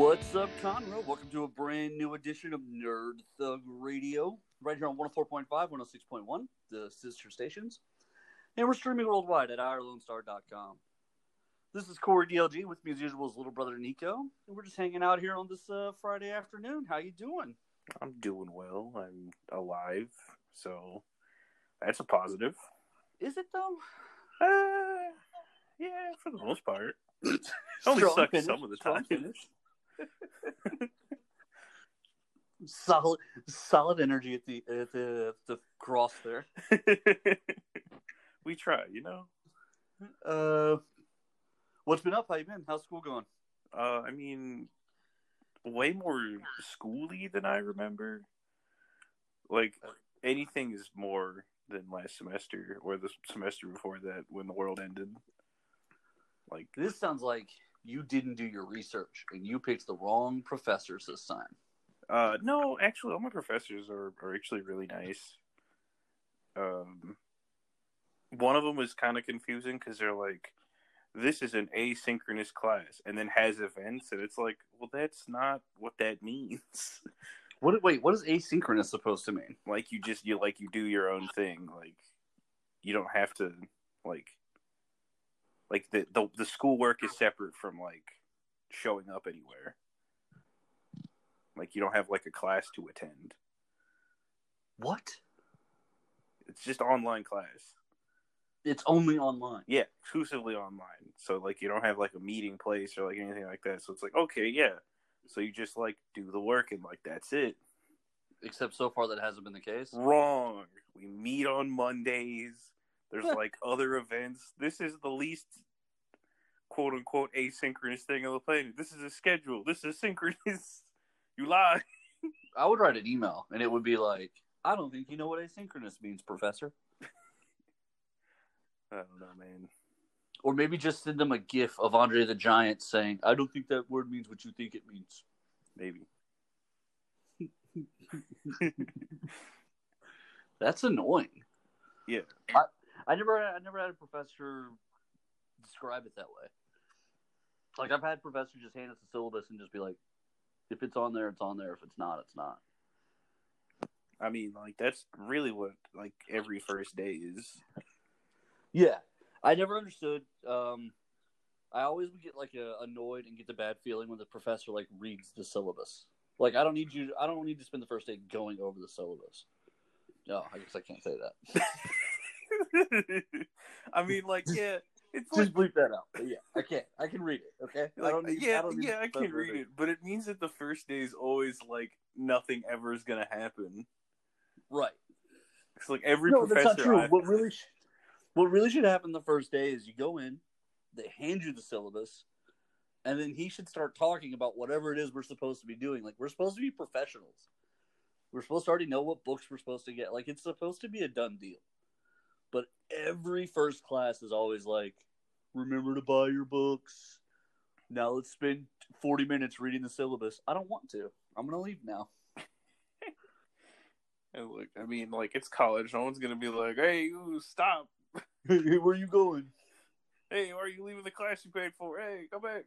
What's up, Conroe? Welcome to a brand new edition of Nerd Thug Radio, right here on 104.5, 106.1, the sister stations. And we're streaming worldwide at IrelandStar.com. This is Corey DLG with me as usual is little brother Nico, and we're just hanging out here on this uh, Friday afternoon. How you doing? I'm doing well. I'm alive, so that's a positive. Is it though? Uh, yeah, for the most part. Only sucks finish, some of the time. finish. Solid, solid energy at the at the, at the cross there. we try, you know. Uh, what's been up? How you been? How's school going? Uh, I mean, way more schooly than I remember. Like anything is more than last semester or the semester before that when the world ended. Like This sounds like you didn't do your research and you picked the wrong professors this time. Uh, no, actually, all my professors are, are actually really nice. Um, one of them was kind of confusing because they're like, "This is an asynchronous class," and then has events, and it's like, well, that's not what that means. What? Wait, what is asynchronous supposed to mean? like, you just you like you do your own thing. Like, you don't have to like, like the the the schoolwork is separate from like showing up anywhere. Like, you don't have like a class to attend. What? It's just online class. It's only online. Yeah, exclusively online. So like you don't have like a meeting place or like anything like that. So it's like okay, yeah. So you just like do the work and like that's it. Except so far that hasn't been the case. Wrong. We meet on Mondays. There's like other events. This is the least quote unquote asynchronous thing on the planet. This is a schedule. This is synchronous. You lie. I would write an email and it would be like, I don't think you know what asynchronous means, professor. I don't know, man. Or maybe just send them a gif of Andre the Giant saying, I don't think that word means what you think it means. Maybe. That's annoying. Yeah. I, I never I never had a professor describe it that way. Like I've had professors just hand us the syllabus and just be like, if it's on there, it's on there. If it's not, it's not. I mean, like that's really what like every first day is. Yeah. I never understood. Um I always would get like a, annoyed and get the bad feeling when the professor like reads the syllabus. Like I don't need you I don't need to spend the first day going over the syllabus. No, I guess I can't say that. I mean, like, yeah, it's like Just bleep that out. But yeah, I can't. I can read it. Okay. I don't need. yeah, I need yeah, I can read it, but it means that the first day is always like nothing ever is gonna happen. Right. It's like every no, that's professor. not true. I've- What really, sh- what really should happen the first day is you go in, they hand you the syllabus, and then he should start talking about whatever it is we're supposed to be doing. Like we're supposed to be professionals. We're supposed to already know what books we're supposed to get. Like it's supposed to be a done deal. But every first class is always like, remember to buy your books. Now let's spend forty minutes reading the syllabus. I don't want to. I'm gonna leave now. and look, I mean, like it's college. No one's gonna be like, "Hey, you stop! Where are you going? Hey, why are you leaving the class you paid for? Hey, come back!"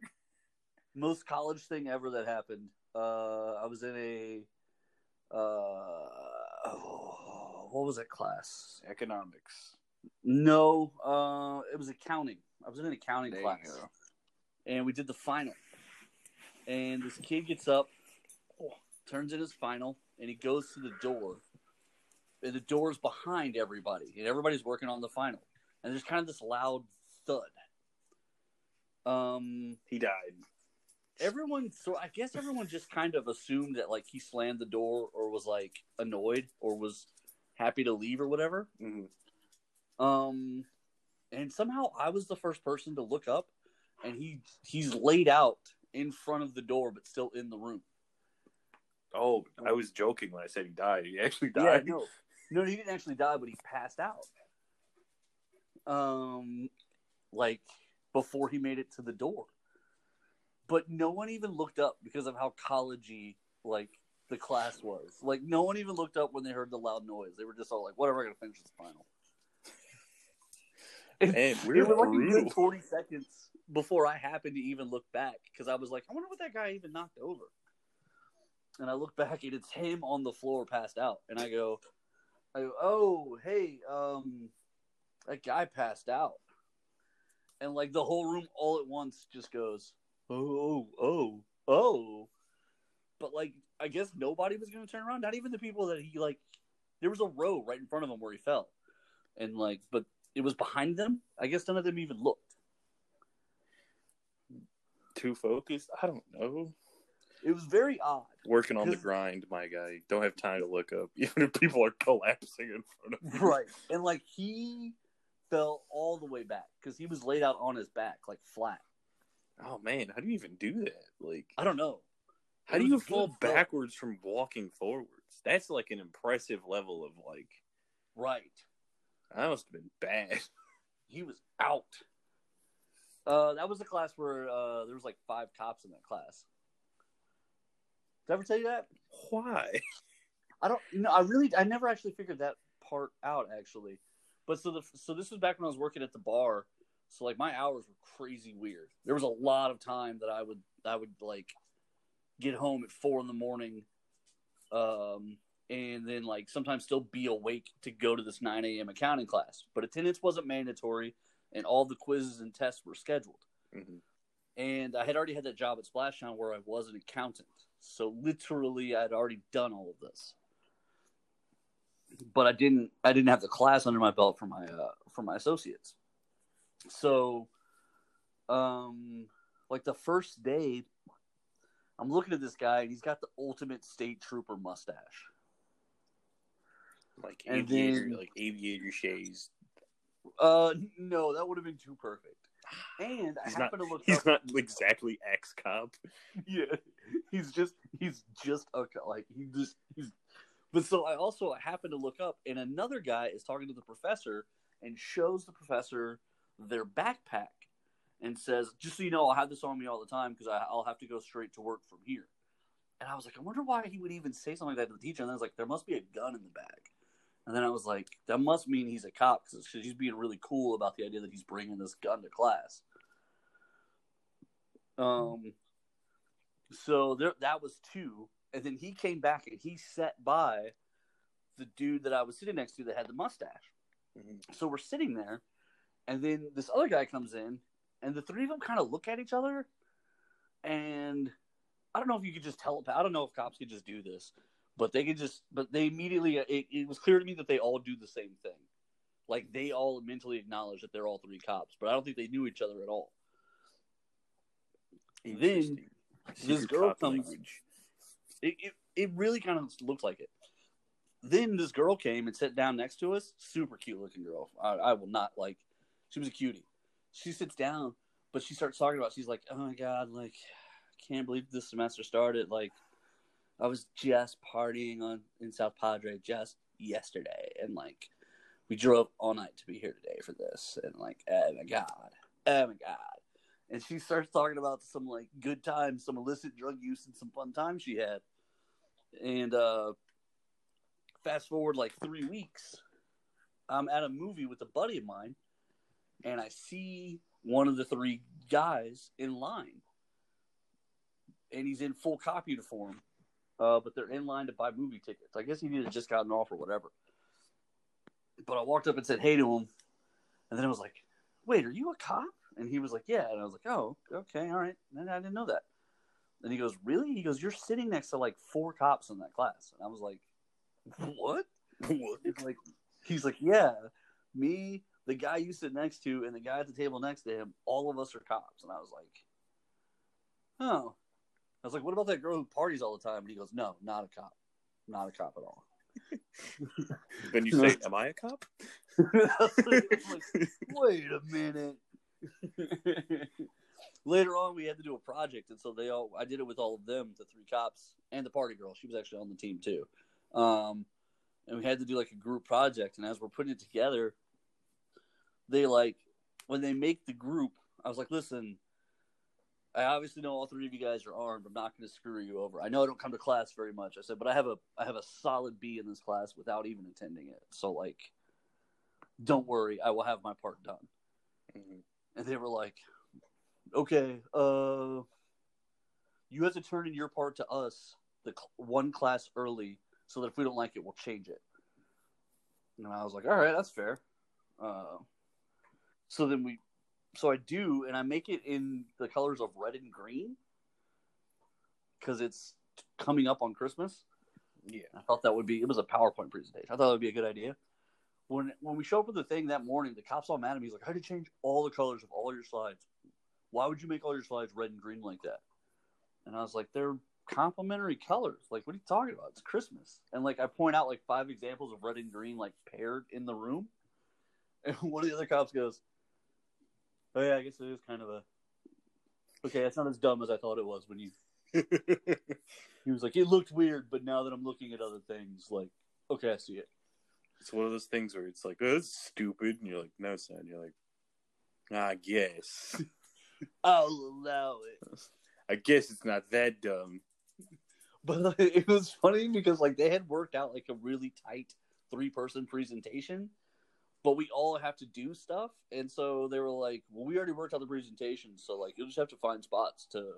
most college thing ever that happened. Uh, I was in a uh, oh, what was that class? Economics. No, uh, it was accounting. I was in an accounting There class, and we did the final. And this kid gets up, turns in his final, and he goes to the door. And the door's behind everybody, and everybody's working on the final. And there's kind of this loud thud. Um, He died. everyone so i guess everyone just kind of assumed that like he slammed the door or was like annoyed or was happy to leave or whatever Mhm. Um and somehow i was the first person to look up and he he's laid out in front of the door but still in the room. Oh, I was joking when I said he died. He actually died. yeah no. No he didn't actually die but he passed out. Um like before he made it to the door. But no one even looked up because of how collegey like the class was. Like no one even looked up when they heard the loud noise. They were just all like whatever i gotta finish this final Man, we're it was like a brutal. good 40 seconds before I happened to even look back because I was like, I wonder what that guy even knocked over. And I look back and it's him on the floor passed out. And I go, I go oh, hey, um, that guy passed out. And like the whole room all at once just goes, oh, oh, oh. But like, I guess nobody was going to turn around. Not even the people that he like, there was a row right in front of him where he fell. And like, but it was behind them. I guess none of them even looked. Too focused? I don't know. It was very odd. Working on the grind, my guy. Don't have time to look up, even if people are collapsing in front of you. Right. And like he fell all the way back because he was laid out on his back, like flat. Oh man, how do you even do that? Like, I don't know. how do you fall backwards from walking forwards? That's like an impressive level of like. Right. That must have been bad. He was out. Uh, that was the class where uh, there was like five cops in that class. Did I ever tell you that? Why? I don't. know. I really. I never actually figured that part out actually. But so the so this was back when I was working at the bar. So like my hours were crazy weird. There was a lot of time that I would I would like get home at four in the morning, um, and then like sometimes still be awake to go to this nine a.m. accounting class. But attendance wasn't mandatory, and all the quizzes and tests were scheduled. Mhm. And I had already had that job at Splashtown where I was an accountant. So literally, I'd already done all of this but I didn't I didn't have the class under my belt for my uh, for my associates. So, um, like the first day, I'm looking at this guy and he's got the ultimate state trooper mustache. Like And aviator, then- like aviator shades. Uh, no, that would have been too perfect. And I He's not. happen to look He's up. not exactly ex cop. yeah, he's just he's just a like he just he's. But so I also happen to look up, and another guy is talking to the professor and shows the professor their backpack and says, "Just so you know, I'll have this on me all the time because I'll have to go straight to work from here." And I was like, I wonder why he would even say something like that to the teacher. And I was like, there must be a gun in the bag. And then I was like, that must mean he's a cop because he's being really cool about the idea that he's bringing this gun to class. Um, so there, that was two, and then he came back and he sat by the dude that I was sitting next to that had the mustache. Mhm. So we're sitting there, and then this other guy comes in, and the three of them kind of look at each other, and I don't know if you could just tell. I don't know if cops could just do this, but they could just. But they immediately. It, it was clear to me that they all do the same thing. Like they all mentally acknowledge that they're all three cops, but I don't think they knew each other at all. Then this girl comes-. It, it, it really kind of looked like it. Then this girl came and sat down next to us. Super cute looking girl. I, I will not like. She was a cutie. She sits down, but she starts talking about. She's like, "Oh my god, like, I can't believe this semester started. Like, I was just partying on in South Padre just yesterday, and like, we drove all night to be here today for this, and like, oh my god, oh my god." And she starts talking about some like good times, some illicit drug use, and some fun times she had. And uh, fast forward like three weeks, I'm at a movie with a buddy of mine, and I see one of the three guys in line, and he's in full cop uniform, uh, but they're in line to buy movie tickets. I guess he either just gotten off or whatever. But I walked up and said hey to him, and then I was like, "Wait, are you a cop?" And he was like, "Yeah," and I was like, "Oh, okay, all right." And I didn't know that. And he goes, "Really?" He goes, "You're sitting next to like four cops in that class," and I was like, "What?" What? He's like, he's like, yeah, me, the guy you sit next to, and the guy at the table next to him, all of us are cops. And I was like, oh. I was like, what about that girl who parties all the time? And he goes, no, not a cop, not a cop at all. Then you say, "Am I a cop?" I was like, wait a minute. Later on, we had to do a project, and so they all I did it with all of them, the three cops and the party girl. She was actually on the team too. Um, and we had to do like a group project. And as we're putting it together, they like when they make the group. I was like, listen, I obviously know all three of you guys are armed. I'm not going to screw you over. I know I don't come to class very much. I said, but I have a I have a solid B in this class without even attending it. So like, don't worry, I will have my part done. Mhm. and they were like, "Okay, uh, you have to turn in your part to us the cl- one class early, so that if we don't like it, we'll change it." And I was like, "All right, that's fair." Uh, so then we, so I do, and I make it in the colors of red and green because it's coming up on Christmas. Yeah. I thought that would be it was a PowerPoint presentation. I thought that would be a good idea. When when we show up with the thing that morning, the cop's all mad at me. He's like, "How had you change all the colors of all your slides. Why would you make all your slides red and green like that? And I was like, they're complementary colors. Like, what are you talking about? It's Christmas. And like I point out like five examples of red and green like paired in the room. And one of the other cops goes, Oh yeah, I guess it is kind of a Okay, that's not as dumb as I thought it was when you he was like, It looked weird, but now that I'm looking at other things, like, okay, I see it. it's one of those things where it's like, oh, that's stupid. And you're like, no, son. You're like, I guess. I'll allow it. I guess it's not that dumb. But it was funny because like they had worked out like a really tight three person presentation, but we all have to do stuff, and so they were like, "Well, we already worked out the presentation, so like you'll just have to find spots to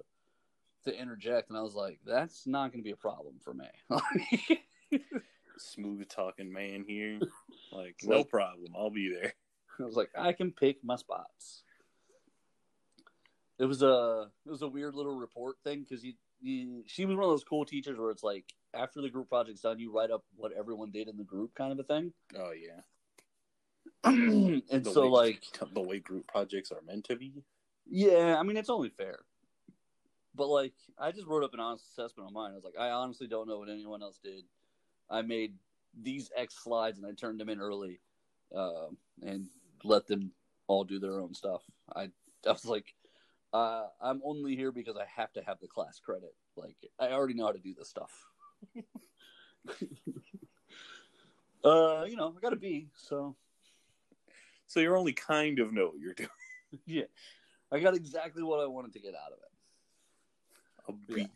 to interject." And I was like, "That's not going to be a problem for me." Smooth talking man here. Like, no problem. I'll be there. I was like, "I can pick my spots." It was a it was a weird little report thing because you, you she was one of those cool teachers where it's like after the group project's done, you write up what everyone did in the group, kind of a thing. Oh, yeah. and The so way- like the way group projects are meant to be. yeah i mean it's only fair. But like i just wrote up an honest assessment on mine. I was like i honestly don't know what anyone else did. I made these x slides and i turned them in early um, and let them all do their own stuff. I, I was like uh, i'm only here because i have to have the class credit. Like i already know how to do this stuff. Uh you know i got a b so So you're only kind of know what you're doing. yeah i got exactly what i wanted to get out of it A B.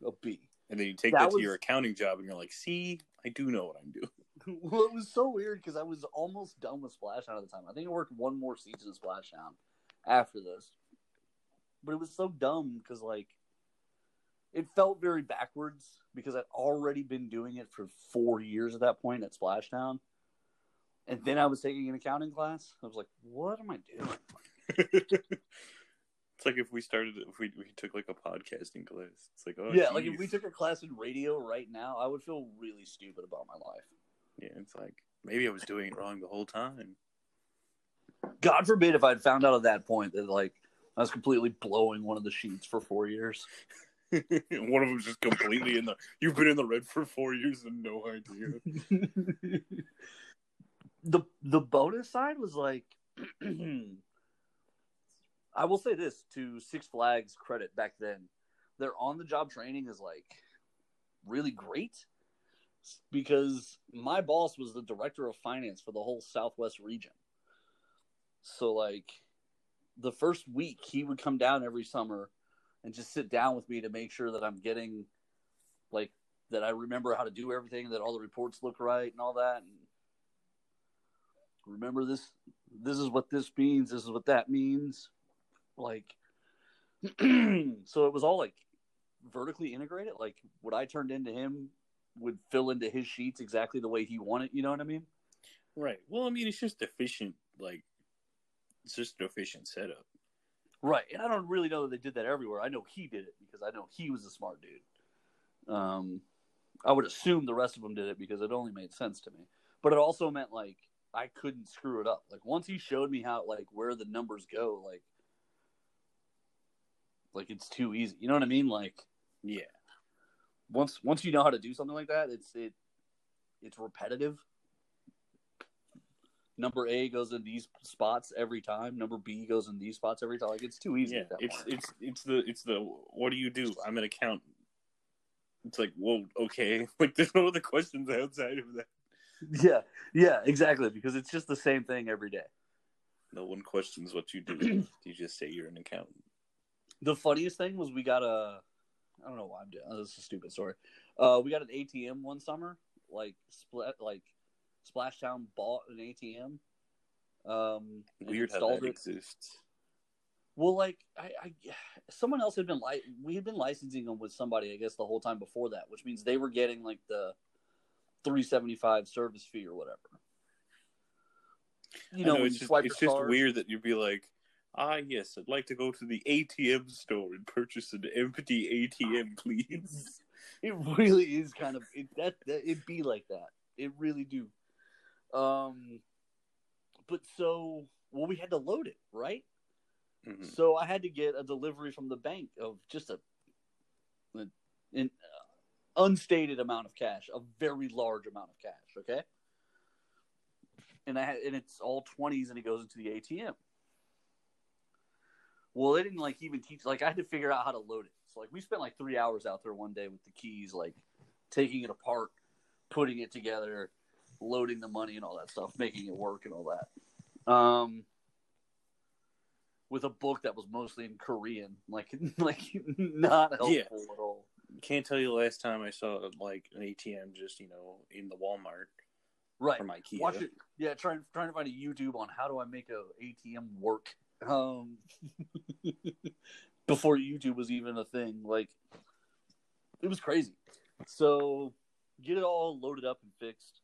Yeah. a b And then you take That that, to was- your accounting job and you're like, see, I do know what I'm doing. well, it was so weird because I was almost done with Splashtown at the time. I think I worked one more season of Splashtown after this, but it was so dumb because like it felt very backwards because I'd already been doing it for four years at that point at Splashtown, and then I was taking an accounting class. I was like, "What am I doing?" it's like if we started, if we, we took like a podcasting class. It's like, oh, yeah, like if we took a class in radio right now, I would feel really stupid about my life. Yeah, it's like, maybe I was doing it wrong the whole time. God forbid if I'd found out at that point that like I was completely blowing one of the sheets for four years. One of them's just completely in the, you've been in the red for four years and no idea. the the bonus side was like I will say this to Six Flags credit back then. Their on the job training is like really great because my boss was the director of finance for the whole Southwest region. So like the first week he would come down every summer and just sit down with me to make sure that I'm getting like that I remember how to do everything, that all the reports look right and all that. And remember this this is what this means, this is what that means. Like so it was all like vertically integrated. Like what I turned into him would fill into his sheets exactly the way he wanted, you know what I mean? Right. Well, I mean, it's just efficient. Like, it's just an efficient setup. Right. And I don't really know that they did that everywhere. I know he did it because I know he was a smart dude. Um, I would assume the rest of them did it because it only made sense to me. But it also meant like I couldn't screw it up. Like once he showed me how like where the numbers go, like like it's too easy. You know what I mean? Like Yeah. once once you know how to do something like that, it's it it's repetitive. Number A goes in these spots every time. Number B goes in these spots every time. Like it's too easy. Yeah. that It's point. it's it's the it's the what do you do? I'm an accountant. It's like, well, okay. Like, there's no other questions outside of that. yeah, yeah, exactly. Because it's just the same thing every day. No one questions what you do. you just say you're an accountant. The funniest thing was we got a. I don't know why I'm doing. Oh, this is a stupid story. Uh, we got an ATM one summer. Like split, like Splashtown bought an ATM. Um, Weird how installed that it. exists. Well, like I, I, someone else had been like we had been licensing them with somebody, I guess, the whole time before that, which means they were getting like the three seventy five service fee or whatever. You know, know, it's just, it's just weird that you'd be like, ah, yes, I'd like to go to the ATM store and purchase an empty ATM, please. It really is kind of it, that, that it be like that. It really do. Um, but so well, we had to load it right. Mhm. So I had to get a delivery from the bank of just a an, an unstated amount of cash, a very large amount of cash. Okay, and I had, and it's all twenties, and it goes into the ATM. Well, they didn't like even teach. Like I had to figure out how to load it. So like we spent like three hours out there one day with the keys, like taking it apart, putting it together, loading the money and all that stuff, making it work and all that. Um, with a book that was mostly in Korean, like like not helpful Yeah. at all. Can't tell you the last time I saw like an ATM just you know in the Walmart Right. from IKEA. Watch it. Yeah, trying trying to find a YouTube on how do I make a ATM work. Um, before YouTube was even a thing, like it was crazy. So get it all loaded up and fixed.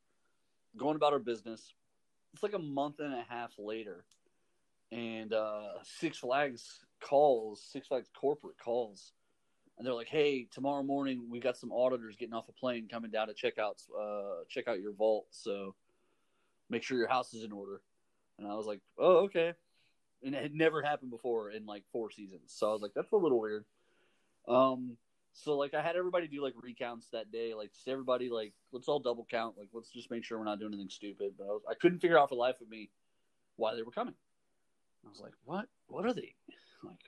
Going about our business. It's like a month and a half later, and uh, Six Flags calls. Six Flags corporate calls, and they're like, "Hey, tomorrow morning we got some auditors getting off a plane coming down to check out uh, check out your vault. So make sure your house is in order." And I was like, "Oh, okay." And it had never happened before in like four seasons, so I was like, "That's a little weird." Um, so like I had everybody do like recounts that day, like just everybody like let's all double count, like let's just make sure we're not doing anything stupid. But I, was, I couldn't figure out for life of me why they were coming. I was like, "What? What are they?" Like,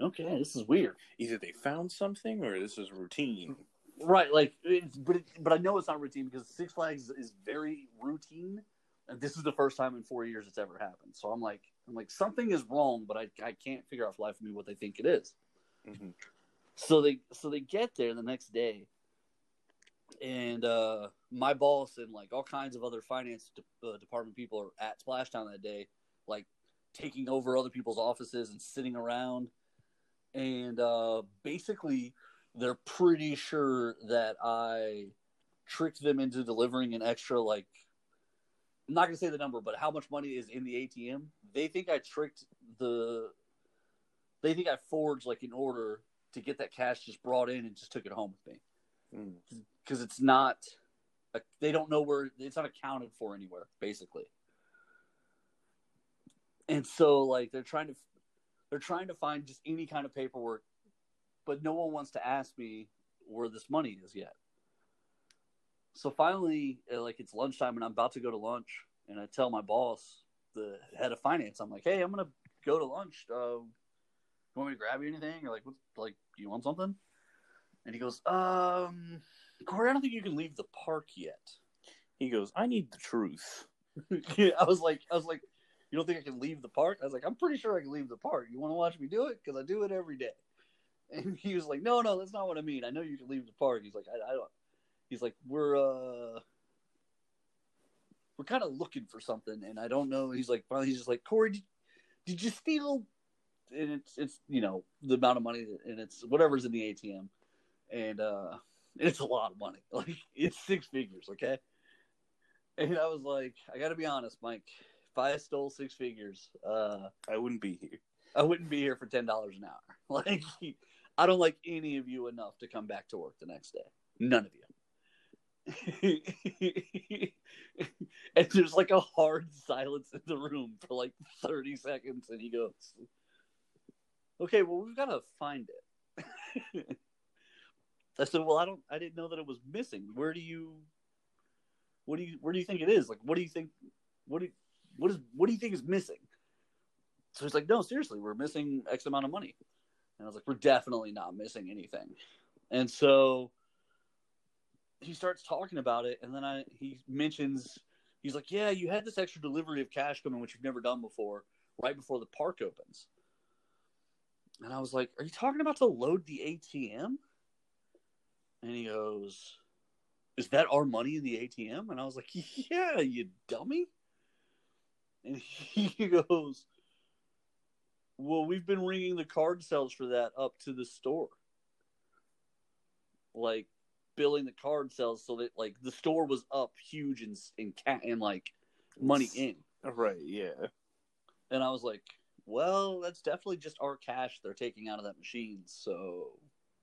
okay, this is weird. Either they found something or this is routine. Right, like, it's, but it, but I know it's not routine because Six Flags is very routine, and this is the first time in four years it's ever happened. So I'm like, I'm like, something is wrong, but I I can't figure out for life of me what they think it is. hmm So they so they get there the next day, and uh, my boss and like all kinds of other finance de- uh, department people are at Splashtown that day, like taking over other people's offices and sitting around, and uh, basically they're pretty sure that I tricked them into delivering an extra like. I'm not gonna say the number, but how much money is in the ATM? They think I tricked the. They think I forged like an order to get that cash just brought in and just took it home with me Mm. because it's not they don't know where it's not accounted for anywhere basically and so like they're trying to they're trying to find just any kind of paperwork but no one wants to ask me where this money is yet so finally uh, like it's lunchtime and i'm about to go to lunch and i tell my boss the head of finance i'm like hey i'm gonna go to lunch uh, you want me to grab you anything or like what's like do you want something and he goes, um, Corey, I don't think you can leave the park yet. He goes, I need the truth. I was like, I was like, you don't think I can leave the park? I was like, I'm pretty sure I can leave the park. You want to watch me do it? Because I do it every day. And he was like, no, no, that's not what I mean. I know you can leave the park. He's like, I, I don't. He's like, we're uh, we're kind of looking for something, and I don't know. He's like, finally, he's just like, Corey, did, did you steal? And it's it's you know the amount of money, and it's whatever's in the ATM, and uh, it's a lot of money. Like it's six figures, okay. And I was like, I got to be honest, Mike. If I stole six figures, uh, I wouldn't be here. I wouldn't be here for ten dollars an hour. Like, I don't like any of you enough to come back to work the next day. None of you. and there's like a hard silence in the room for like thirty seconds, and he goes, "Okay, well, we've got to find it." I said, "Well, I don't. I didn't know that it was missing. Where do you? What do you? Where do you think it is? Like, what do you think? What do? You, what is? What do you think is missing?" So he's like, "No, seriously, we're missing X amount of money." And I was like, "We're definitely not missing anything." And so he starts talking about it, and then I he mentions he's like, "Yeah, you had this extra delivery of cash coming, which you've never done before, right before the park opens." And I was like, "Are you talking about to load the ATM?" And he goes, "Is that our money in the ATM?" And I was like, "Yeah, you dummy." And he goes, Well, we've been ringing the card sales for that up to the store. Like, billing the card sales so that, like, the store was up huge in, in, cat and like, money in. Right, yeah. And I was like, well, that's definitely just our cash they're taking out of that machine. So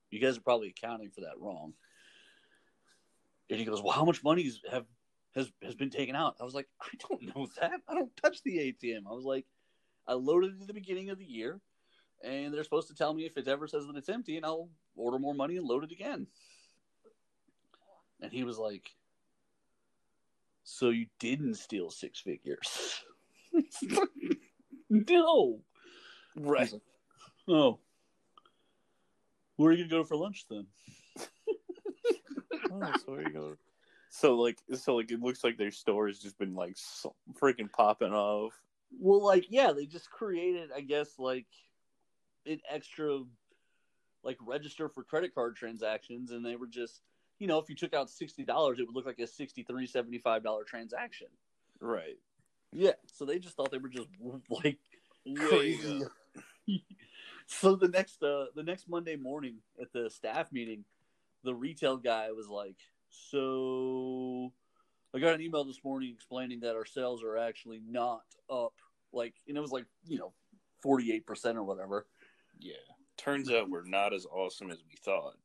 you guys are probably accounting for that wrong. And he goes, well, how much money have has has been taken out? I was like, I don't know that. I don't touch the ATM. I was like, I loaded it at the beginning of the year, and they're supposed to tell me if it ever says that it's empty, and I'll order more money and load it again. And he was like, so you didn't steal six figures? no. Right. Like, oh. Where are you gonna go for lunch then? oh, so where are you go? So like, so like, it looks like their store has just been like so freaking popping off. Well, like, yeah, they just created, I guess, like an extra, like, register for credit card transactions, and they were just, you know, if you took out sixty dollars, it would look like a sixty-three, seventy-five dollar transaction. Right. Yeah. So they just thought they were just like crazy. up. so the next uh the next Monday morning at the staff meeting, the retail guy was like, "So I got an email this morning explaining that our sales are actually not up like and it was like, you know, 48% or whatever." Yeah. Turns out we're not as awesome as we thought.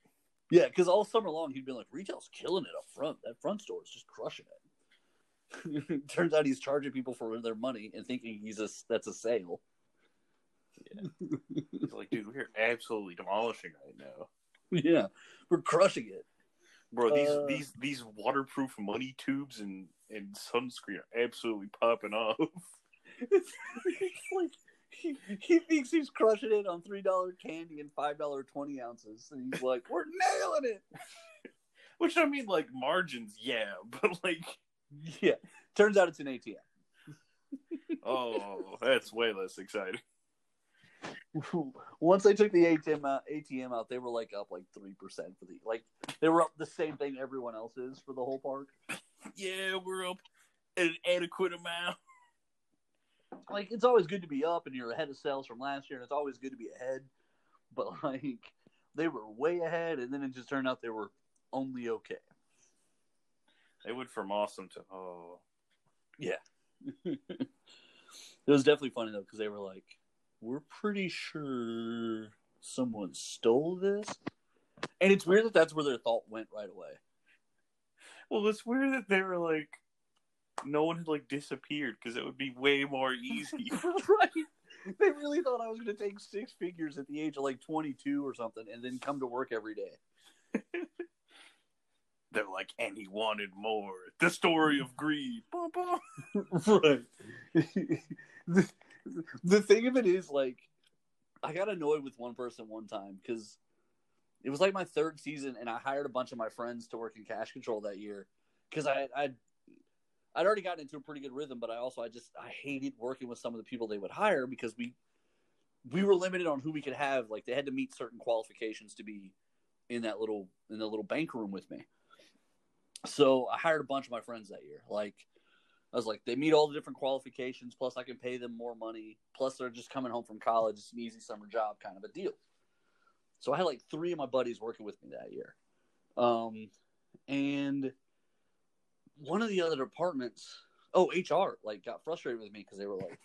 Yeah, cuz all summer long he'd been like, "Retail's killing it up front. That front store is just crushing it." Turns out he's charging people for their money and thinking he's a that's a sale. It's like, dude, we're absolutely demolishing right now, yeah, we're crushing it. Bro. These Uh. these these waterproof money tubes and and sunscreen are absolutely popping off. like he, he thinks he's crushing it on three dollar candy and five dollar twenty ounces, and he's like, "We're nailing it." Which I mean, like margins, yeah, but like, Yeah, turns out it's an ATM. oh, that's way less exciting. Once they took the ATM out, uh, ATM out, they were like up like three percent for the like they were up the same thing everyone else is for the whole park. Yeah, we're up an adequate amount. Like it's always good to be up, and you're ahead of sales from last year, and it's always good to be ahead. But like they were way ahead, and then it just turned out they were only okay. They went from awesome to oh, yeah. it was definitely funny though because they were like, "We're pretty sure someone stole this," and it's weird that that's where their thought went right away. well, it's weird that they were like, no one had like disappeared because it would be way more easy. right? They really thought I was going to take six figures at the age of like 22 or something, and then come to work every day. They're like, and he wanted more. The story of greed. Right. The, thing of it is, like, I got annoyed with one person one time because it was like my third season, and I hired a bunch of my friends to work in cash control that year because I I'd, I'd already gotten into a pretty good rhythm, but I also I just I hated working with some of the people they would hire because we we were limited on who we could have. Like they had to meet certain qualifications to be in that little in the little bank room with me. So I hired a bunch of my friends that year. Like I was like, they meet all the different qualifications. Plus, I can pay them more money. Plus, they're just coming home from college. It's an easy summer job, kind of a deal. So I had like three of my buddies working with me that year, um, and one of the other departments, oh HR, like got frustrated with me because they were like,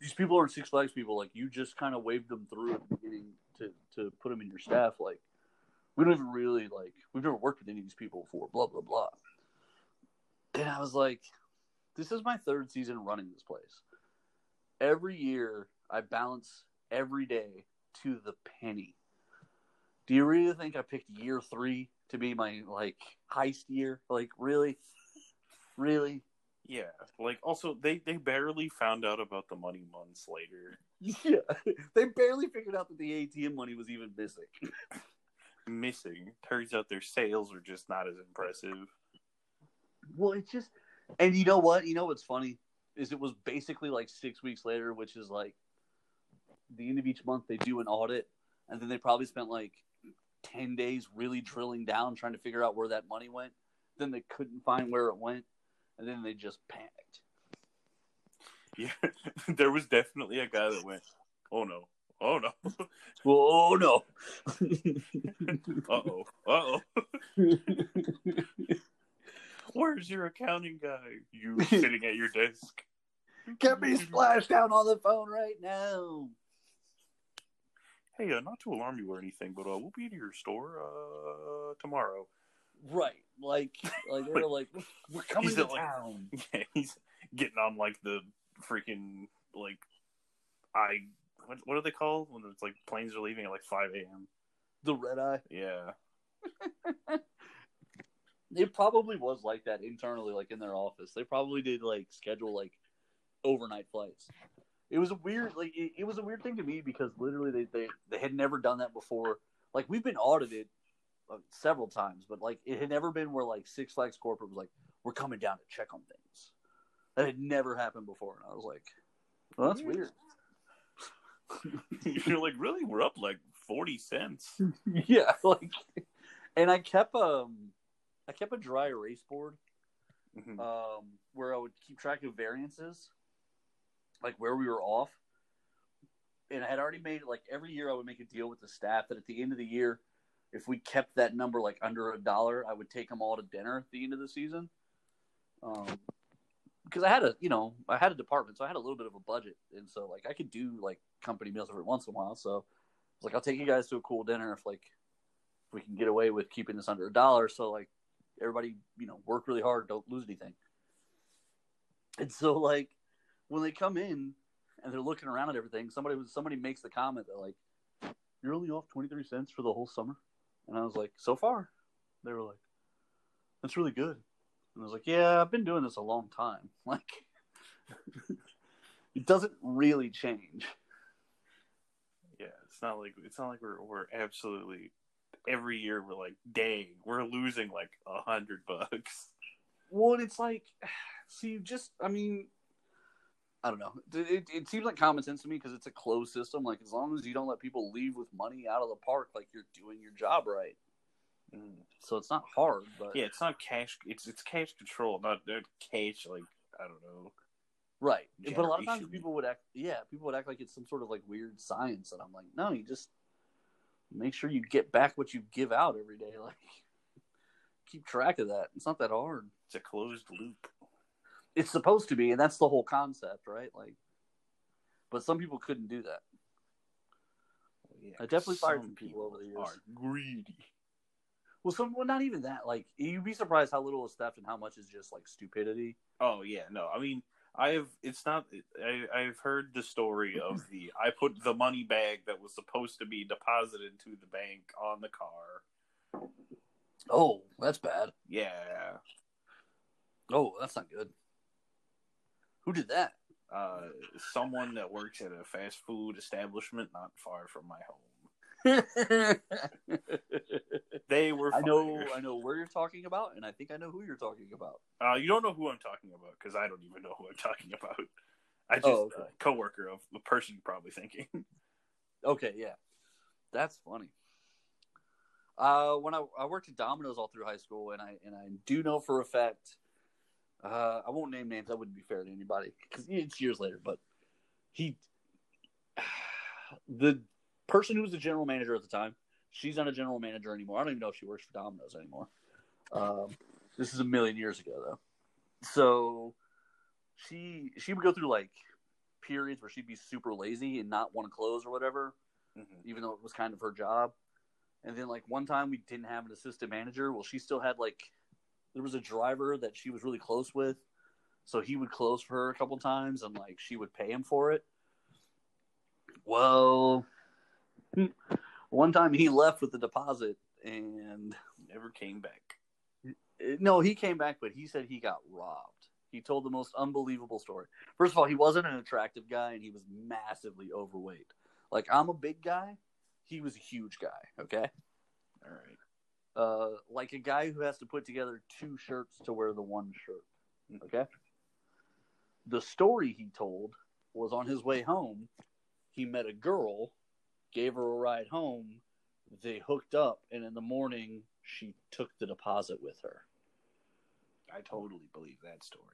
these people aren't Six Flags people. Like you just kind of waved them through at the beginning to to put them in your staff. Like we don't even really like we've never worked with any of these people before. Blah blah blah. And I was like, this is my third season running this place. Every year, I balance every day to the penny. Do you really think I picked year three to be my like heist year? Like really, really? Yeah, like also they they barely found out about the money months later. Yeah, they barely figured out that the ATM money was even missing. Missing. Turns out their sales are just not as impressive. Well, it's just, and you know what? You know what's funny is it was basically like six weeks later, which is like the end of each month they do an audit, and then they probably spent like ten days really drilling down trying to figure out where that money went. Then they couldn't find where it went, and then they just panicked. Yeah, there was definitely a guy that went, "Oh no, oh no, Oh no. uh oh, uh oh." Where's your accounting guy? You sitting at your desk. Get me splashed down on the phone right now. Hey, uh, not to alarm you or anything, but uh, we'll be at your store uh, tomorrow. Right. Like like they're like we're coming He's to at, like- town. Yeah, he's getting on like the freaking like I what what do they call when it's like planes are leaving at like five a.m. The red eye. Yeah, It probably was like that internally, like in their office. They probably did like schedule like overnight flights. It was a weird, like it, it was a weird thing to me because literally they, they they had never done that before. Like we've been audited uh, several times, but like it had never been where like Six Flags corporate was like, "We're coming down to check on things." That had never happened before, and I was like, "Well, that's weird." you're like really we're up like forty cents. yeah, like, and I kept um, I kept a dry erase board Mhm. um, where I would keep track of variances, like where we were off. And I had already made it like every year I would make a deal with the staff that at the end of the year, if we kept that number like under a dollar, I would take them all to dinner at the end of the season. Um, because I had a, you know, I had a department, so I had a little bit of a budget, and so like I could do like company meals every once in a while. So I was like, I'll take you guys to a cool dinner if like if we can get away with keeping this under a dollar. So like everybody, you know, work really hard, don't lose anything. And so like when they come in and they're looking around at everything, somebody was somebody makes the comment that like, You're only off twenty three cents for the whole summer? And I was like, So far. They were like, That's really good. And I was like, Yeah, I've been doing this a long time. Like it doesn't really change. Yeah, it's not like it's not like we're we're absolutely every year we're like, dang, we're losing like a hundred bucks. Well, it's like, see, just I mean, I don't know. It, it, seems like common sense to me because it's a closed system. Like as long as you don't let people leave with money out of the park, like you're doing your job right. Mm. So it's not hard, but Yeah, it's not cash. It's it's cash control, not, not cash. Like I don't know. right. But a lot of times people would act, yeah, people would act like it's some sort of like weird science, and I'm like, no, you just make sure you get back what you give out every day. Like keep track of that. It's not that hard. It's a closed loop. it's supposed to be, and that's the whole concept, right? Like, but some people couldn't do that. Yeah, I definitely fired some some people over the years. Are greedy. Well, some, well, not even that. Like, you'd be surprised how little is theft and how much is just like stupidity. Oh yeah, no. I mean, I have. It's not. I, I've heard the story of the. I put the money bag that was supposed to be deposited to the bank on the car. Oh, that's bad. Yeah. Oh, that's not good. Who did that? Uh, someone that works at a fast food establishment not far from my home. They were. I know. I know where you're talking about, and I think I know who you're talking about. Uh, you don't know who I'm talking about because I don't even know who I'm talking about. I just Oh, okay. uh, coworker of the person you're probably thinking. Okay, yeah, that's funny. Uh, when I, I worked at Domino's all through high school, and I and I do know for a fact, uh, I won't name names. That wouldn't be fair to anybody because it's years later. But he, the person who was the general manager at the time, she's not a general manager anymore. I don't even know if she works for Domino's anymore. Um, this is a million years ago though. So she she would go through like periods where she'd be super lazy and not want to close or whatever, Mhm. even though it was kind of her job. And then like one time we didn't have an assistant manager. Well, she still had like there was a driver that she was really close with, so he would close for her a couple times, and like she would pay him for it. Well, one time he left with the deposit, and Never came back. no, he came back, but he said he got robbed. He told the most unbelievable story. First of all, he wasn't an attractive guy, and he was massively overweight. Like I'm a big guy, he was a huge guy. Okay, All right. uh, like a guy who has to put together two shirts to wear the one shirt. Okay. The story he told was on his way home, he met a girl, gave her a ride home, they hooked up, and in the morning she took the deposit with her. I totally believe that story.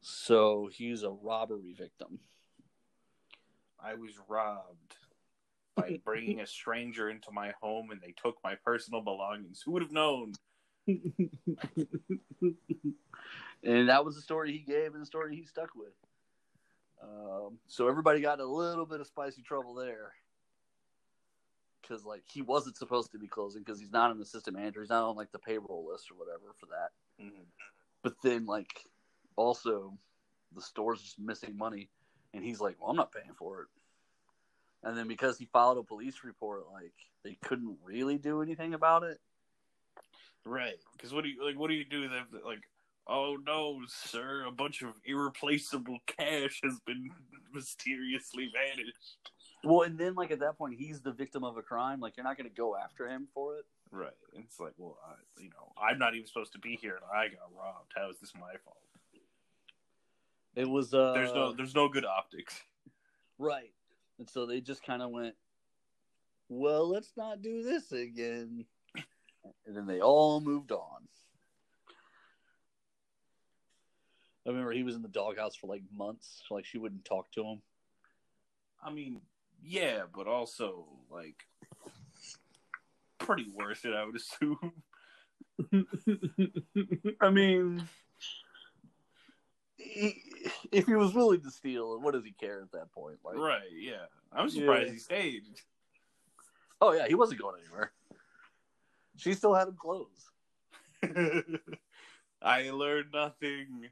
So he's a robbery victim. I was robbed by bringing a stranger into my home and they took my personal belongings. Who would have known? and that was the story he gave and the story he stuck with. Um, so everybody got a little bit of spicy trouble there because like he wasn't supposed to be closing because he's not an assistant manager. He's not on like the payroll list or whatever for that. Mm-hmm. But then like also the store's just missing money, and he's like, "Well, I'm not paying for it." And then because he filed a police report, like they couldn't really do anything about it. Right. Because what do you like? What do you do then? Like, oh no, sir, a bunch of irreplaceable cash has been mysteriously vanished. Well, and then like at that point, he's the victim of a crime. Like you're not going to go after him for it. Right. It's like, well, I, you know, I'm not even supposed to be here, and I got robbed. How is this my fault? It was. uh There's no, there's no good optics. right, and so they just kind of went, "Well, let's not do this again," and then they all moved on. I remember he was in the doghouse for like months. Like she wouldn't talk to him. I mean, yeah, but also like pretty worth it, I would assume. I mean, he, if he was willing to steal, what does he care at that point? Like, right? Yeah, I'm surprised Yeah. he stayed. oh yeah, he wasn't going anywhere. She still had him clothes. I learned nothing.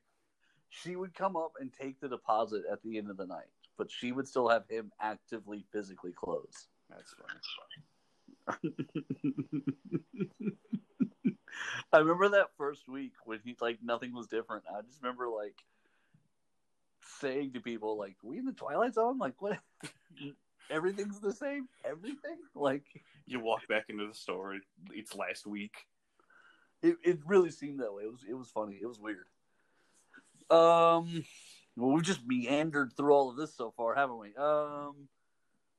She would come up and take the deposit at the end of the night, but she would still have him actively physically close. That's funny. I remember that first week when he like nothing was different. I just remember like saying to people like, "We in the Twilight Zone? Like what? Everything's the same. Everything? Like You walk back into the store. It's last week. it, it really seemed that way. It was it was funny. It was weird. Um, well, we've just meandered through all of this so far, haven't we? Um,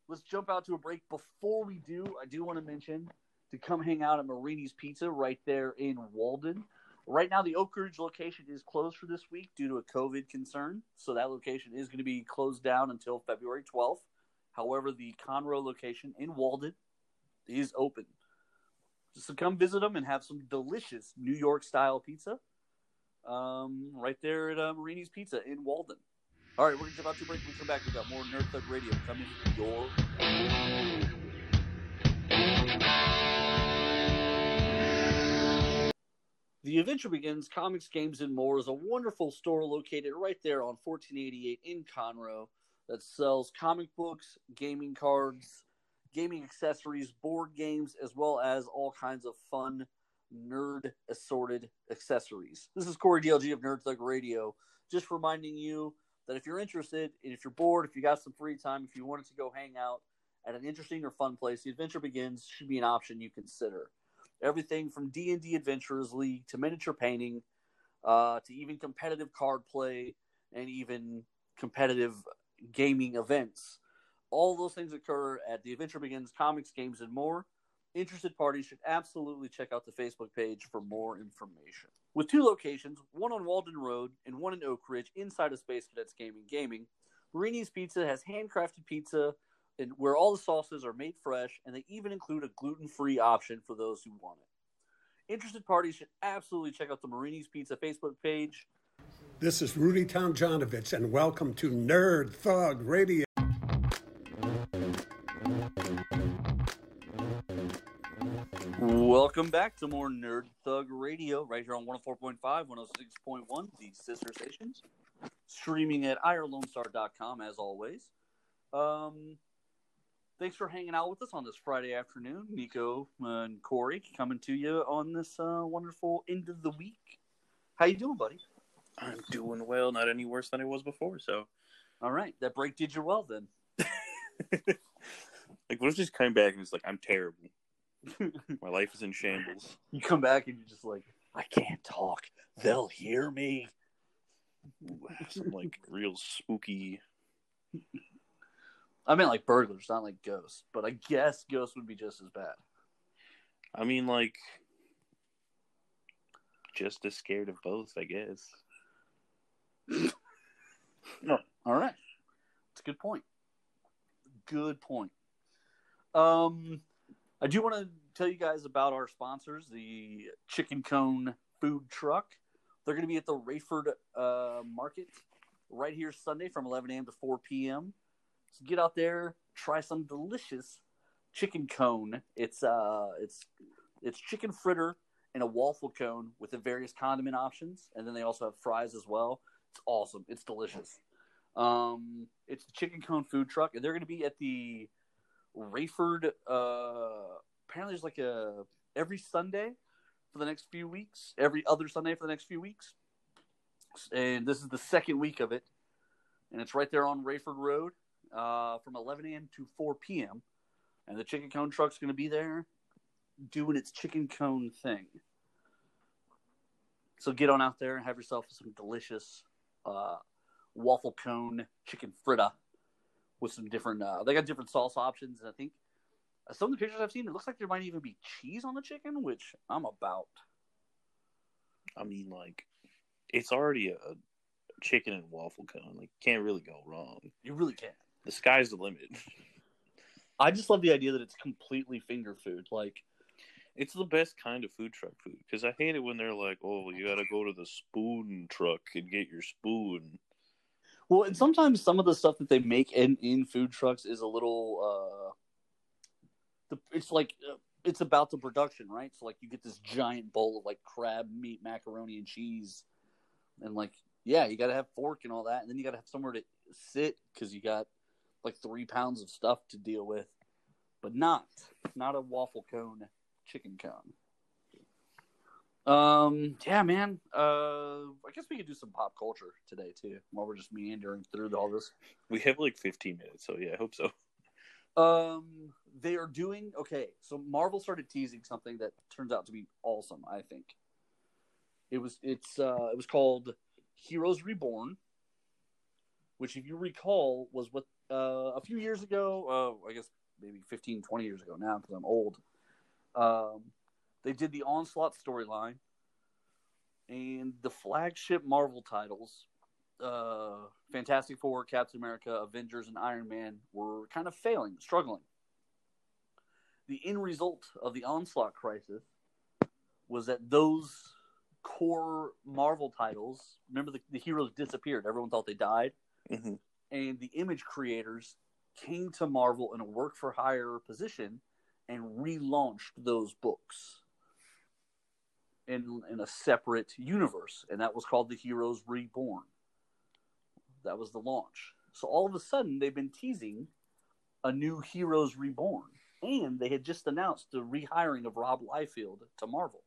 let's jump out to a break. Before we do, I do want to mention to come hang out at Marini's Pizza right there in Walden. Right now, the Oak Ridge location is closed for this week due to a COVID concern, so that location is going to be closed down until February 12th. However, the Conroe location in Walden is open. So come visit them and have some delicious New York style pizza. Um, right there at uh, Marini's Pizza in Walden. All right, we're gonna jump out to break. When we come back, we've got more Nerd Thug Radio coming your. The Adventure Begins Comics, Games, and More is a wonderful store located right there on 1488 in Conroe that sells comic books, gaming cards, gaming accessories, board games, as well as all kinds of fun nerd assorted accessories. This is Corey DLG of Nerd Thug Radio, just reminding you that if you're interested, and if you're bored, if you got some free time, if you wanted to go hang out at an interesting or fun place, the Adventure Begins should be an option you consider. Everything from D and D Adventurers League to miniature painting, uh, to even competitive card play, and even competitive gaming events. All those things occur at the Adventure Begins comics, games, and more. Interested parties should absolutely check out the Facebook page for more information. With two locations, one on Walden Road and one in Oak Ridge, inside of Space Cadets Gaming Gaming, Marini's Pizza has handcrafted pizza and where all the sauces are made fresh, and they even include a gluten-free option for those who want it. Interested parties should absolutely check out the Marini's Pizza Facebook page. This is Rudy Tomjanovich, and welcome to Nerd Thug Radio. Welcome back to more Nerd Thug Radio, right here on 104.5, 106.1, the sister stations. Streaming at irlonestar.com, as always. Um, thanks for hanging out with us on this Friday afternoon. Nico and Corey coming to you on this uh, wonderful end of the week. How you doing, buddy? I'm doing well. Not any worse than I was before. So, All right, that break did you well then. like, what if just coming back and it's like, I'm terrible. My life is in shambles. You come back and you're just like, I can't talk. They'll hear me. Some like real spooky. I mean, like burglars, not like ghosts, but I guess ghosts would be just as bad. I mean, like, just as scared of both, I guess. No. All right. It's a good point. Good point. Um, I do want to tell you guys about our sponsors, the Chicken Cone Food Truck. They're going to be at the Rayford uh, Market right here Sunday from 11 a.m. to 4 p.m. So get out there, try some delicious chicken cone. It's uh, it's it's chicken fritter and a waffle cone with the various condiment options, and then they also have fries as well. It's awesome. It's delicious. Um, it's the chicken cone food truck, and they're going to be at the Rayford. Uh, apparently, there's like a every Sunday for the next few weeks. Every other Sunday for the next few weeks, and this is the second week of it, and it's right there on Rayford Road uh, from 11 a.m. to 4 p.m. And the chicken cone truck's going to be there doing its chicken cone thing. So get on out there and have yourself some delicious uh, waffle cone chicken fritta with some different. Uh, they got different sauce options, and I think uh, some of the pictures I've seen, it looks like there might even be cheese on the chicken, which I'm about. I mean, like, it's already a chicken and waffle cone. Like, can't really go wrong. You really can. The sky's the limit. I just love the idea that it's completely finger food. Like, It's the best kind of food truck food because I hate it when they're like, "Oh, you got to go to the spoon truck and get your spoon." Well, and sometimes some of the stuff that they make in in food trucks is a little. uh It's like uh, it's about the production, right? So like you get this giant bowl of like crab meat, macaroni, and cheese, and like yeah, you got to have fork and all that, and then you got to have somewhere to sit because you got like three pounds of stuff to deal with, but not not a waffle cone chicken cone. Um, yeah, man. Uh, I guess we could do some pop culture today too, while we're just meandering through all this. We have like 15 minutes, so yeah, I hope so. Um, they are doing okay. So Marvel started teasing something that turns out to be awesome. I think it was it's uh it was called Heroes Reborn, which if you recall was what uh a few years ago. Uh, I guess maybe 15, 20 years ago now because I'm old. Um, they did the Onslaught storyline and the flagship Marvel titles uh, Fantastic Four, Captain America, Avengers, and Iron Man were kind of failing, struggling. The end result of the Onslaught crisis was that those core Marvel titles, remember the, the heroes disappeared, everyone thought they died, hmm and the image creators came to Marvel in a work for hire position and relaunched those books in in a separate universe, and that was called the Heroes Reborn. That was the launch. So all of a sudden, they've been teasing a new Heroes Reborn, and they had just announced the rehiring of Rob Liefeld to Marvel.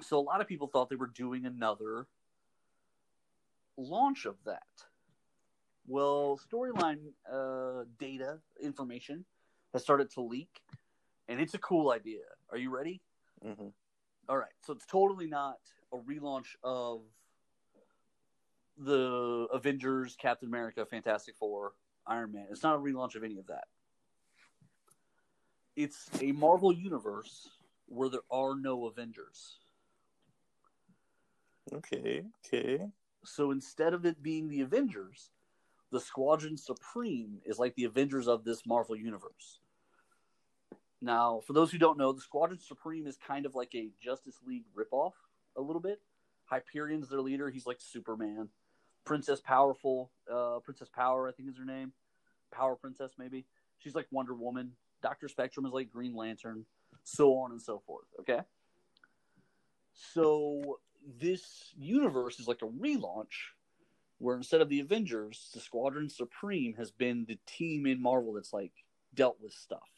So a lot of people thought they were doing another launch of that. Well, storyline uh, data information has started to leak, and it's a cool idea. Are you ready? Hmm All right, so it's totally not a relaunch of the Avengers, Captain America, Fantastic Four, Iron Man. It's not a relaunch of any of that. It's a Marvel universe where there are no Avengers. Okay, okay. So instead of it being the Avengers, the Squadron Supreme is like the Avengers of this Marvel universe. Now, for those who don't know, the Squadron Supreme is kind of like a Justice League ripoff, a little bit. Hyperion's their leader. He's like Superman. Princess Powerful, uh, Princess Power, I think is her name. Power Princess, maybe. She's like Wonder Woman. Doctor Spectrum is like Green Lantern, so on and so forth. Okay. So this universe is like a relaunch where instead of the Avengers, the Squadron Supreme has been the team in Marvel that's like dealt with stuff,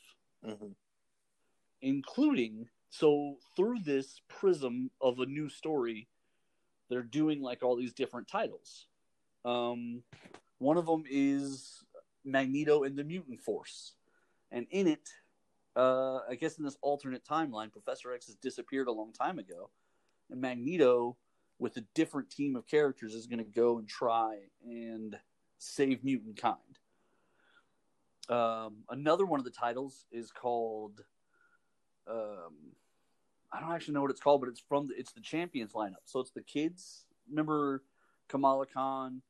hmm including so through this prism of a new story, they're doing like all these different titles. Um, one of them is Magneto and the Mutant Force, and in it, uh, I guess in this alternate timeline, Professor X has disappeared a long time ago, and Magneto, with a different team of characters, is going to go and try and save mutant kind. Um, another one of the titles is called. Um, I don't actually know what it's called, but it's from the, it's the Champions lineup. So it's the kids. Remember Kamala Khan,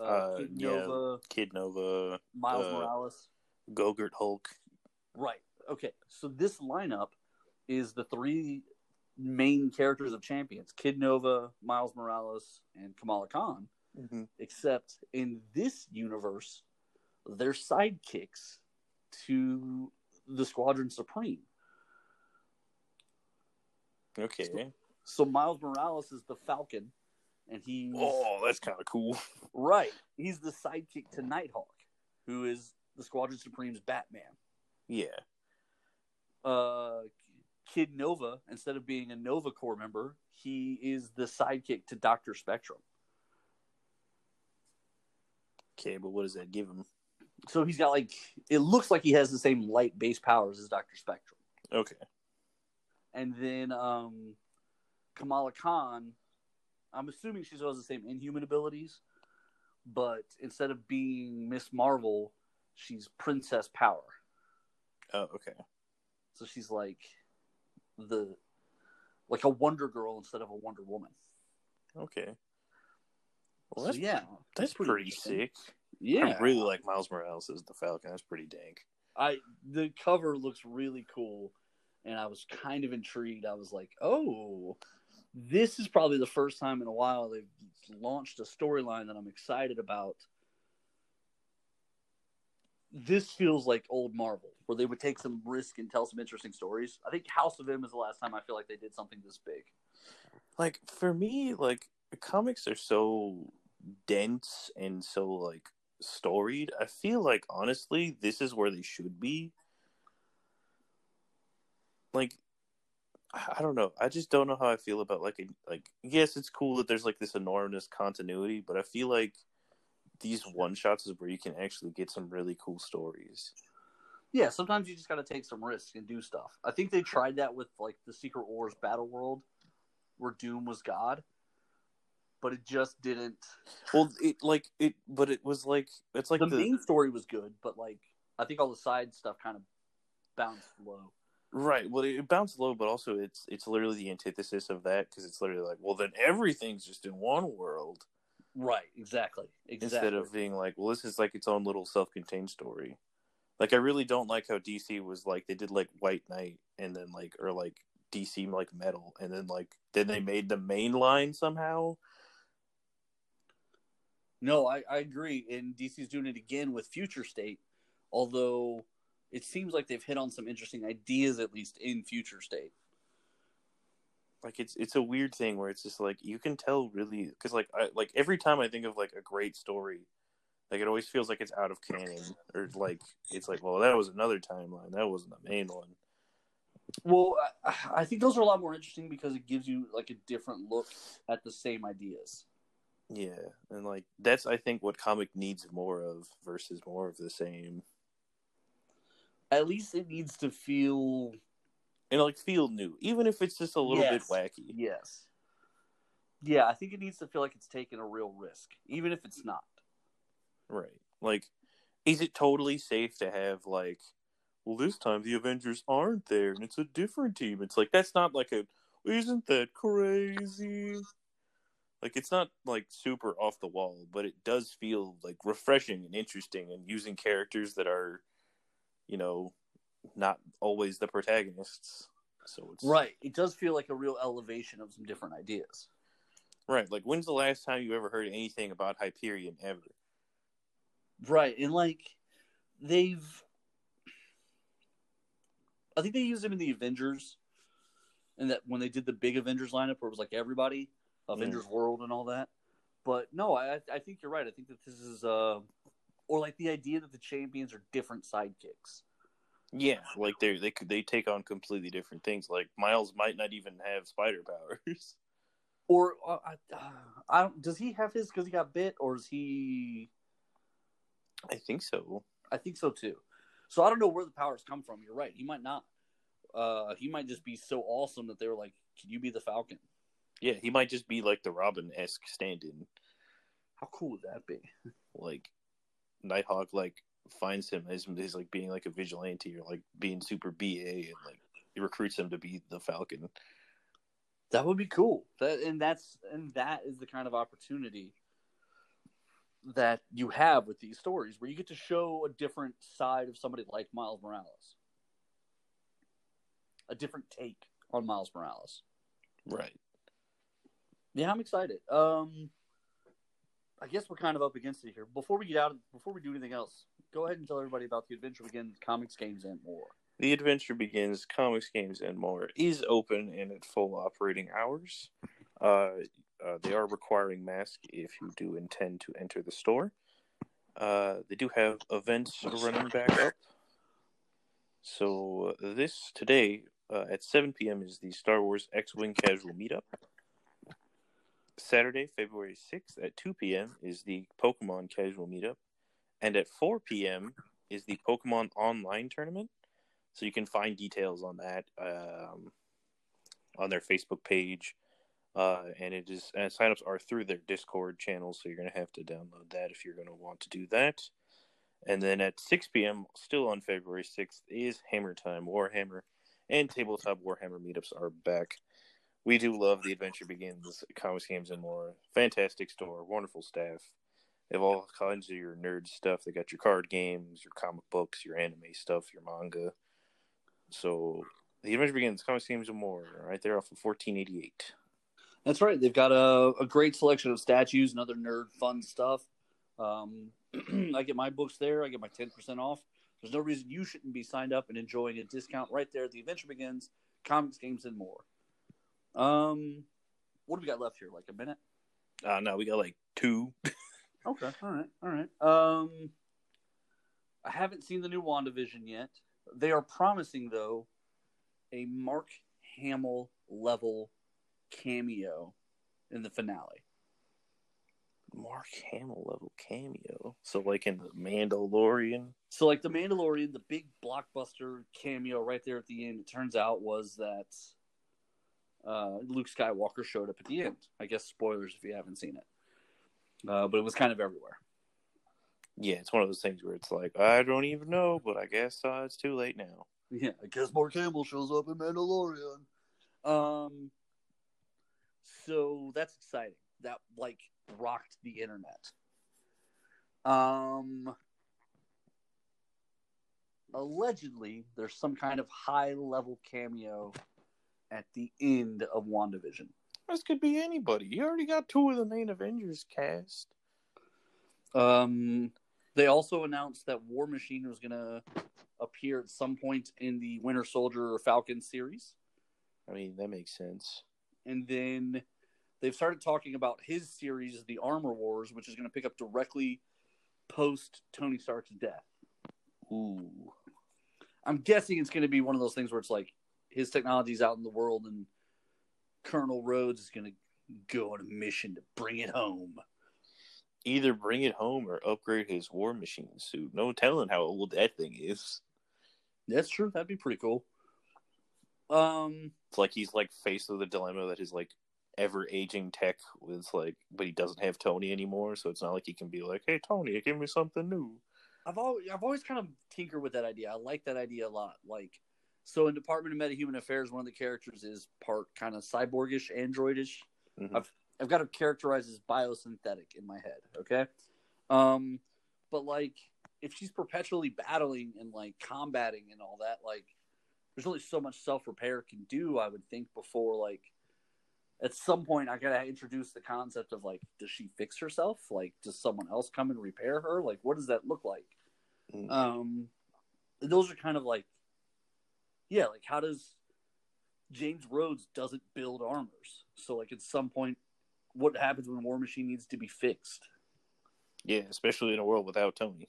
uh, Uh, Kid yeah. Nova, Kid Nova, Miles uh, Morales. Gogurt Hulk. Right. Okay. So this lineup is the three main characters of Champions: Kid Nova, Miles Morales, and Kamala Khan. Mm-hmm. Except in this universe, they're sidekicks to the Squadron Supreme. Okay. So Miles Morales is the Falcon, and he. Oh, that's kind of cool. right. He's the sidekick to Nighthawk, who is the Squadron Supreme's Batman. Yeah. uh, Kid Nova, instead of being a Nova Corps member, he is the sidekick to Doctor Spectrum. Okay, but what does that give him? So he's got like it looks like he has the same light base powers as Doctor Spectrum. Okay. And then um, Kamala Khan, I'm assuming she still has the same Inhuman abilities, but instead of being Miss Marvel, she's Princess Power. Oh, okay. So she's like the like a Wonder Girl instead of a Wonder Woman. Okay. Well, So, that's yeah, that's pretty pretty sick. Yeah, I really like Miles Morales as the Falcon. That's pretty dank. I the cover looks really cool, and I was kind of intrigued. I was like, oh, this is probably the first time in a while they've launched a storyline that I'm excited about. This feels like old Marvel, where they would take some risk and tell some interesting stories. I think House of M is the last time I feel like they did something this big. Like for me, like comics are so dense and so like storied. I feel like honestly, this is where they should be. Like I don't know. I just don't know how I feel about like a, like yes, it's cool that there's like this enormous continuity, but I feel like these one shots is where you can actually get some really cool stories. Yeah, sometimes you just got to take some risks and do stuff. I think they tried that with like the Secret Wars Battle World, where Doom was God, but it just didn't. Well, it like it, but it was like it's like the, the, main story was good, but like I think all the side stuff kind of bounced low. Right. Well, it bounced low, but also it's it's literally the antithesis of that because it's literally like, well, then everything's just in one world Right, exactly, exactly. instead of being like, well, this is like its own little self-contained story. Like I really don't like how DC was like they did like White Knight and then like or like DC like Metal and then like then they made the main line somehow. no, I, I agree. And DC's doing it again with Future State, although it seems like they've hit on some interesting ideas at least in Future State. like it's it's a weird thing where it's just like you can tell really because like I like every time I think of like a great story, like it always feels like it's out of canon or like it's like well that was another timeline that wasn't the main one. Well, I, I think those are a lot more interesting because it gives you like a different look at the same ideas. Yeah, and like that's I think what comic needs more of versus more of the same At least it needs to feel and like feel new even if it's just a little Yes. bit wacky. yes. Yeah, I think it needs to feel like it's taking a real risk, even if it's not. Right. Like is it totally safe to have like well this time the Avengers aren't there and it's a different team. It's like that's not like a isn't that crazy? Like it's not like super off the wall, but it does feel like refreshing and interesting and using characters that are you know not always the protagonists. So it's Right. It does feel like a real elevation of some different ideas. Right. Like when's the last time you ever heard anything about Hyperion ever? Right. And like they've I think they used him in the Avengers and that when they did the big Avengers lineup where it was like everybody, Avengers World and all that. But no, I I think you're right. I think that this is uh or like the idea that the champions are different sidekicks. Yeah, like they they could they take on completely different things. Like Miles might not even have spider powers. Or uh, I, uh, I don't. Does he have his because he got bit, or is he? I think so. I think so too. So I don't know where the powers come from. You're right. He might not. Uh, he might just be so awesome that they were like, "Can you be the Falcon?" Yeah, he might just be like the Robin esque stand-in. How cool would that be? Like Nighthawk like finds him as he's like being like a vigilante or like being super BA and like he recruits him to be the Falcon. That would be cool. That and that's and that is the kind of opportunity that you have with these stories where you get to show a different side of somebody like Miles Morales. A different take on Miles Morales. Right. Yeah, I'm excited. Um I guess we're kind of up against it here. Before we get out before we do anything else, go ahead and tell everybody about the Adventure Begins comics, games, and more. The Adventure Begins comics, games, and more is open and at full operating hours. Uh, uh, they are requiring mask if you do intend to enter the store. Uh, they do have events running back up. So uh, this today uh, at 7 p.m. is the Star Wars X-wing casual meetup. Saturday, February 6th at 2 p.m. is the Pokemon casual meetup, and at 4 p.m. is the Pokemon online tournament. So you can find details on that um, on their Facebook page. Uh, and it is and signups are through their Discord channel, so you're gonna have to download that if you're gonna want to do that. And then at 6 p.m., still on February 6th, is Hammer Time Warhammer, and Tabletop Warhammer meetups are back. We do love the Adventure Begins comics, games, and more. Fantastic store, wonderful staff. They have all kinds of your nerd stuff. They got your card games, your comic books, your anime stuff, your manga. So the Adventure Begins comics, games, and more, right there off of 1488. That's right. They've got a, a great selection of statues and other nerd fun stuff. Um, I get my books there. I get my 10% off. There's no reason you shouldn't be signed up and enjoying a discount right there. The adventure begins, comics, games, and more. Um, what do we got left here? Like a minute? Uh, no, we got like two. Okay. All right. All right. Um, I haven't seen the new WandaVision yet. They are promising though a Mark Hamill level cameo in the finale. Mark Hamill level cameo. So like in the Mandalorian. So like the Mandalorian, the big blockbuster cameo right there at the end, it turns out was that uh, Luke Skywalker showed up at the end. I guess spoilers if you haven't seen it. Uh, but it was kind of everywhere. Yeah, it's one of those things where it's like I don't even know, but I guess uh, it's too late now. Yeah, I guess Mark Hamill shows up in Mandalorian. Um, so that's exciting. That like rocked the internet. Um, allegedly, there's some kind of high level cameo at the end of WandaVision. This could be anybody. You already got two of the main Avengers cast. Um, they also announced that War Machine was going to appear at some point in the Winter Soldier or Falcon series. I mean, that makes sense. And then they've started talking about his series, The Armor Wars, which is going to pick up directly post Tony Stark's death. Ooh. I'm guessing it's going to be one of those things where it's like his technology's out in the world and Colonel Rhodes is going to go on a mission to bring it home. Either bring it home or upgrade his war machine suit. No telling how old that thing is. That's true. That'd be pretty cool. Um, It's like he's like faced with the dilemma that his like ever aging tech was like, but he doesn't have Tony anymore, so it's not like he can be like, "Hey, Tony, give me something new." I've always I've always kind of tinkered with that idea. I like that idea a lot. Like, so in Department of Metahuman Affairs, one of the characters is part kind of cyborgish, androidish. Mhm. I've I've got to characterize as biosynthetic in my head. Okay, um, but like if she's perpetually battling and like combating and all that, like there's only so much self repair can do. I would think before like at some point I gotta introduce the concept of like, does she fix herself? Like, does someone else come and repair her? Like, what does that look like? Mm. Um, those are kind of like, yeah, like how does James Rhodes doesn't build armors? So like at some point, what happens when War Machine needs to be fixed? Yeah, especially in a world without Tony.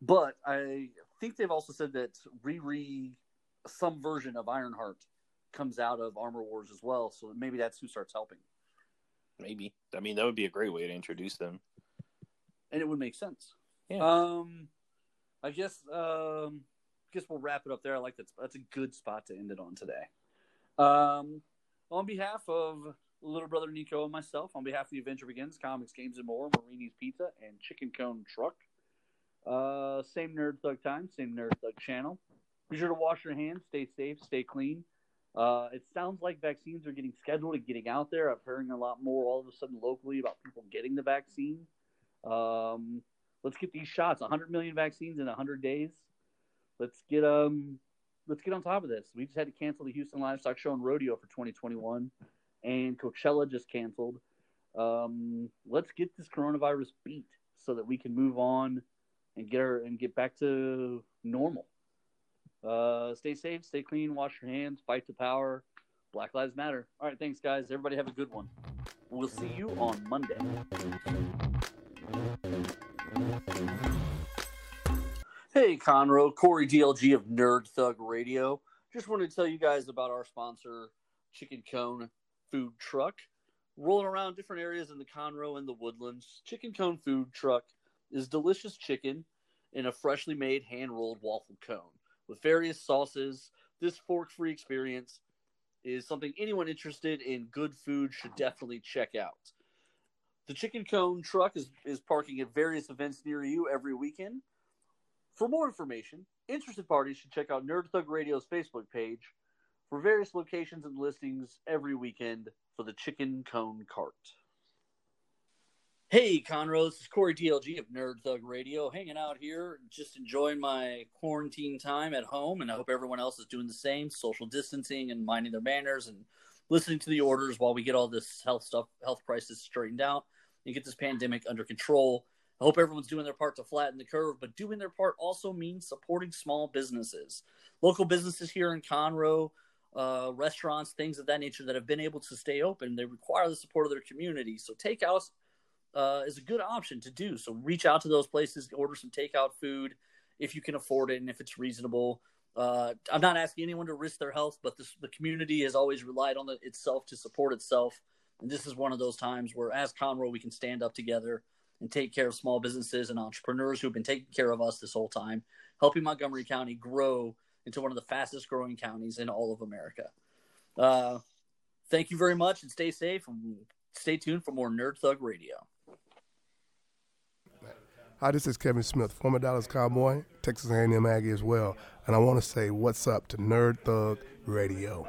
But I think they've also said that Riri, some version of Ironheart, comes out of Armor Wars as well. So maybe that's who starts helping, Maybe. I mean, that would be a great way to introduce them. and it would make sense. Yeah. Um, I guess um, guess we'll wrap it up there. I like that. That's a good spot to end it on today. Um, on behalf of little brother Nico and myself, on behalf of the Adventure Begins, Comics, Games, and More, Marini's Pizza, and Chicken Cone Truck. Uh, same Nerd Thug time, same Nerd Thug channel. Be sure to wash your hands, stay safe, stay clean. Uh, it sounds like vaccines are getting scheduled and getting out there. I'm hearing a lot more all of a sudden locally about people getting the vaccine. Um, let's get these shots. 100 million vaccines in 100 days. Let's get um, let's get on top of this. We just had to cancel the Houston Livestock Show and Rodeo for 2021, and Coachella just canceled. Um, let's get this coronavirus beat so that we can move on and get our and get back to normal. Uh, stay safe, stay clean, wash your hands, fight the power. Black Lives Matter. All right, thanks, guys. Everybody have a good one. We'll see you on Monday. Hey, Conroe, Corey DLG of Nerd Thug Radio. Just wanted to tell you guys about our sponsor, Chicken Cone Food Truck. Rolling around different areas in the Conroe and the Woodlands, Chicken Cone Food Truck is delicious chicken in a freshly made hand rolled waffle cone with various sauces. This fork free experience is something anyone interested in good food should definitely check out. The Chicken Cone truck is, is parking at various events near you every weekend. For more information, interested parties should check out Nerd Thug Radio's Facebook page for various locations and listings every weekend for the Chicken Cone Cart. Hey, Conroe, this is Corey DLG of Nerd Thug Radio, hanging out here, just enjoying my quarantine time at home, and I hope everyone else is doing the same, social distancing and minding their manners and listening to the orders while we get all this health stuff, health crisis straightened out and get this pandemic under control. I hope everyone's doing their part to flatten the curve, but doing their part also means supporting small businesses, local businesses here in Conroe, uh, restaurants, things of that nature that have been able to stay open. They require the support of their community. So takeout uh, is a good option to do. So reach out to those places, order some takeout food if you can afford it and if it's reasonable. Uh, I'm not asking anyone to risk their health, but this, the community has always relied on the, itself to support itself. And this is one of those times where, as Conroe, we can stand up together and take care of small businesses and entrepreneurs who've been taking care of us this whole time, helping Montgomery County grow into one of the fastest growing counties in all of America. Uh, thank you very much and stay safe and stay tuned for more Nerd Thug Radio. Hi, this is Kevin Smith, former Dallas Cowboy, Texas A&M Aggie as well, and I want to say what's up to Nerd Thug Radio.